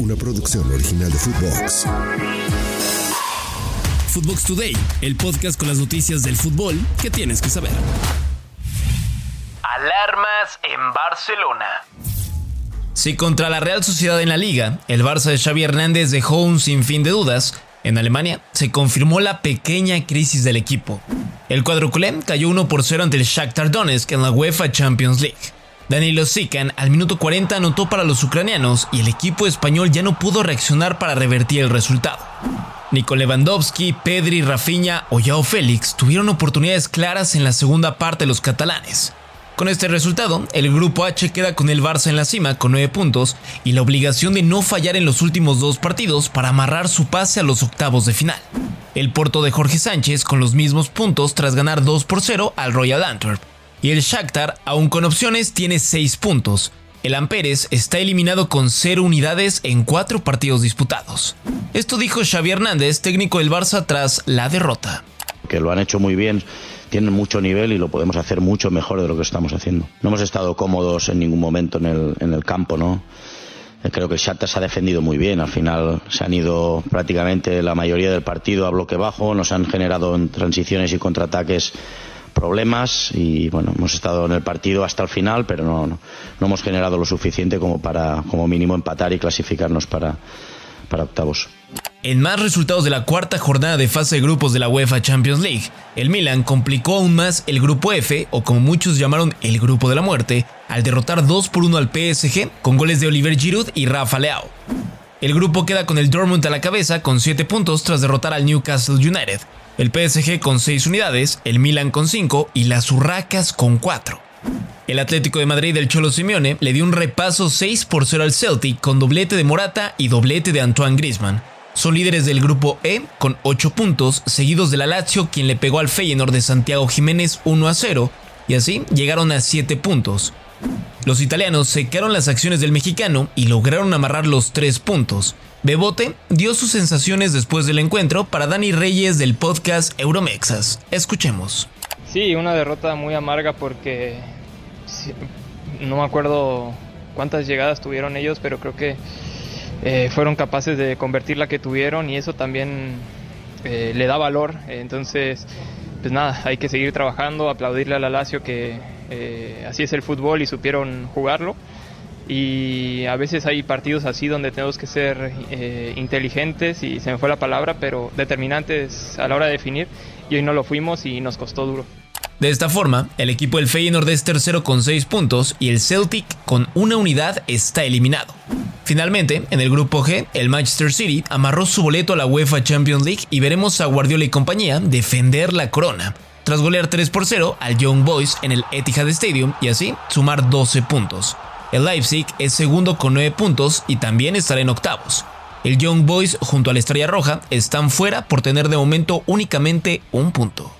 una producción original de Footbox. Footbox Today, el podcast con las noticias del fútbol que tienes que saber. Alarmas en Barcelona. Si contra la Real Sociedad en la liga, el Barça de Xavi Hernández dejó un sinfín de dudas, en Alemania se confirmó la pequeña crisis del equipo. El cuadruculé cayó 1 por 0 ante el Shakhtar Donetsk en la UEFA Champions League. Danilo Sikan al minuto 40 anotó para los ucranianos y el equipo español ya no pudo reaccionar para revertir el resultado. Nico Lewandowski, Pedri, Rafinha o Yao Félix tuvieron oportunidades claras en la segunda parte de los catalanes. Con este resultado, el grupo H queda con el Barça en la cima con 9 puntos y la obligación de no fallar en los últimos dos partidos para amarrar su pase a los octavos de final. El Porto de Jorge Sánchez con los mismos puntos tras ganar 2 por 0 al Royal Antwerp y el Shakhtar, aún con opciones, tiene 6 puntos. El Amperes está eliminado con 0 unidades en 4 partidos disputados. Esto dijo Xavi Hernández, técnico del Barça, tras la derrota. Que lo han hecho muy bien, tienen mucho nivel y lo podemos hacer mucho mejor de lo que estamos haciendo. No hemos estado cómodos en ningún momento en el, en el campo, ¿no? Creo que el Shakhtar se ha defendido muy bien. Al final se han ido prácticamente la mayoría del partido a bloque bajo, nos han generado en transiciones y contraataques problemas y bueno, hemos estado en el partido hasta el final, pero no, no, no hemos generado lo suficiente como para, como mínimo, empatar y clasificarnos para, para octavos. En más resultados de la cuarta jornada de fase de grupos de la UEFA Champions League, el Milan complicó aún más el grupo F, o como muchos llamaron el grupo de la muerte, al derrotar 2 por 1 al PSG con goles de Oliver Giroud y Rafa Leao. El grupo queda con el Dortmund a la cabeza con 7 puntos tras derrotar al Newcastle United, el PSG con 6 unidades, el Milan con 5 y las Urracas con 4. El Atlético de Madrid del Cholo Simeone le dio un repaso 6 por 0 al Celtic con doblete de Morata y doblete de Antoine Griezmann. Son líderes del grupo E con 8 puntos, seguidos de la Lazio quien le pegó al Feyenoord de Santiago Jiménez 1 a 0 y así llegaron a 7 puntos. Los italianos secaron las acciones del mexicano y lograron amarrar los 3 puntos. Bebote dio sus sensaciones después del encuentro para Dani Reyes del podcast Euromexas. Escuchemos. Sí, una derrota muy amarga porque no me acuerdo cuántas llegadas tuvieron ellos, pero creo que eh, fueron capaces de convertir la que tuvieron y eso también eh, le da valor. Entonces, pues nada, hay que seguir trabajando, aplaudirle a la Lazio que eh, así es el fútbol y supieron jugarlo. Y a veces hay partidos así donde tenemos que ser inteligentes y se me fue la palabra, pero determinantes a la hora de definir. Y hoy no lo fuimos y nos costó duro. De esta forma, el equipo del Feyenoord es tercero con 6 puntos y el Celtic con una unidad está eliminado. Finalmente, en el grupo G, el Manchester City amarró su boleto a la UEFA Champions League y veremos a Guardiola y compañía defender la corona, tras golear 3 por 0 al Young Boys en el Etihad Stadium y así sumar 12 puntos. El Leipzig es segundo con 9 puntos y también estará en octavos. El Young Boys junto a la Estrella Roja están fuera por tener de momento únicamente un punto.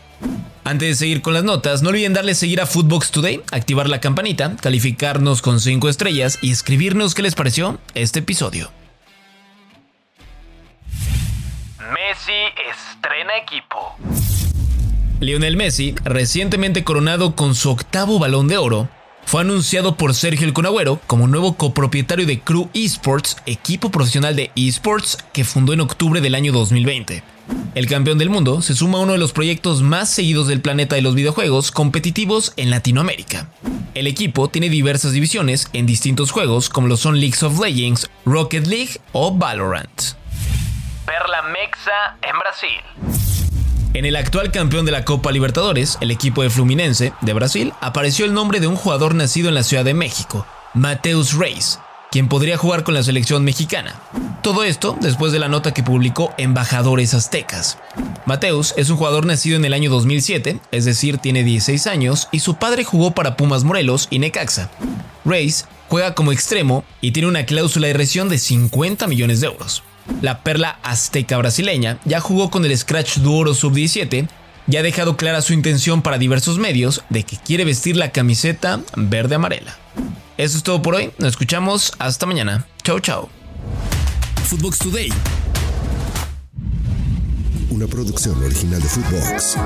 Antes de seguir con las notas, no olviden darle seguir a Footbox Today, activar la campanita, calificarnos con 5 estrellas y escribirnos qué les pareció este episodio. Messi estrena equipo. Lionel Messi, recientemente coronado con su octavo balón de oro, fue anunciado por Sergio El Conagüero como nuevo copropietario de Crew Esports, equipo profesional de esports que fundó en octubre del año 2020. El campeón del mundo se suma a uno de los proyectos más seguidos del planeta de los videojuegos competitivos en Latinoamérica. El equipo tiene diversas divisiones en distintos juegos como lo son Leagues of Legends, Rocket League o Valorant. Perla Mexa en Brasil. En el actual campeón de la Copa Libertadores, el equipo de Fluminense de Brasil, apareció el nombre de un jugador nacido en la Ciudad de México, Mateus Reis, quien podría jugar con la selección mexicana. Todo esto después de la nota que publicó Embajadores Aztecas. Mateus es un jugador nacido en el año 2007, es decir, tiene 16 años, y su padre jugó para Pumas Morelos y Necaxa. Reis juega como extremo y tiene una cláusula de rescisión de 50 millones de euros. La perla azteca brasileña ya jugó con el Scratch Duoro Sub-17 y ha dejado clara su intención para diversos medios de que quiere vestir la camiseta verde-amarela. Eso es todo por hoy. Nos escuchamos hasta mañana. Chao, chao. Footbox Today. Una producción original de Footbox.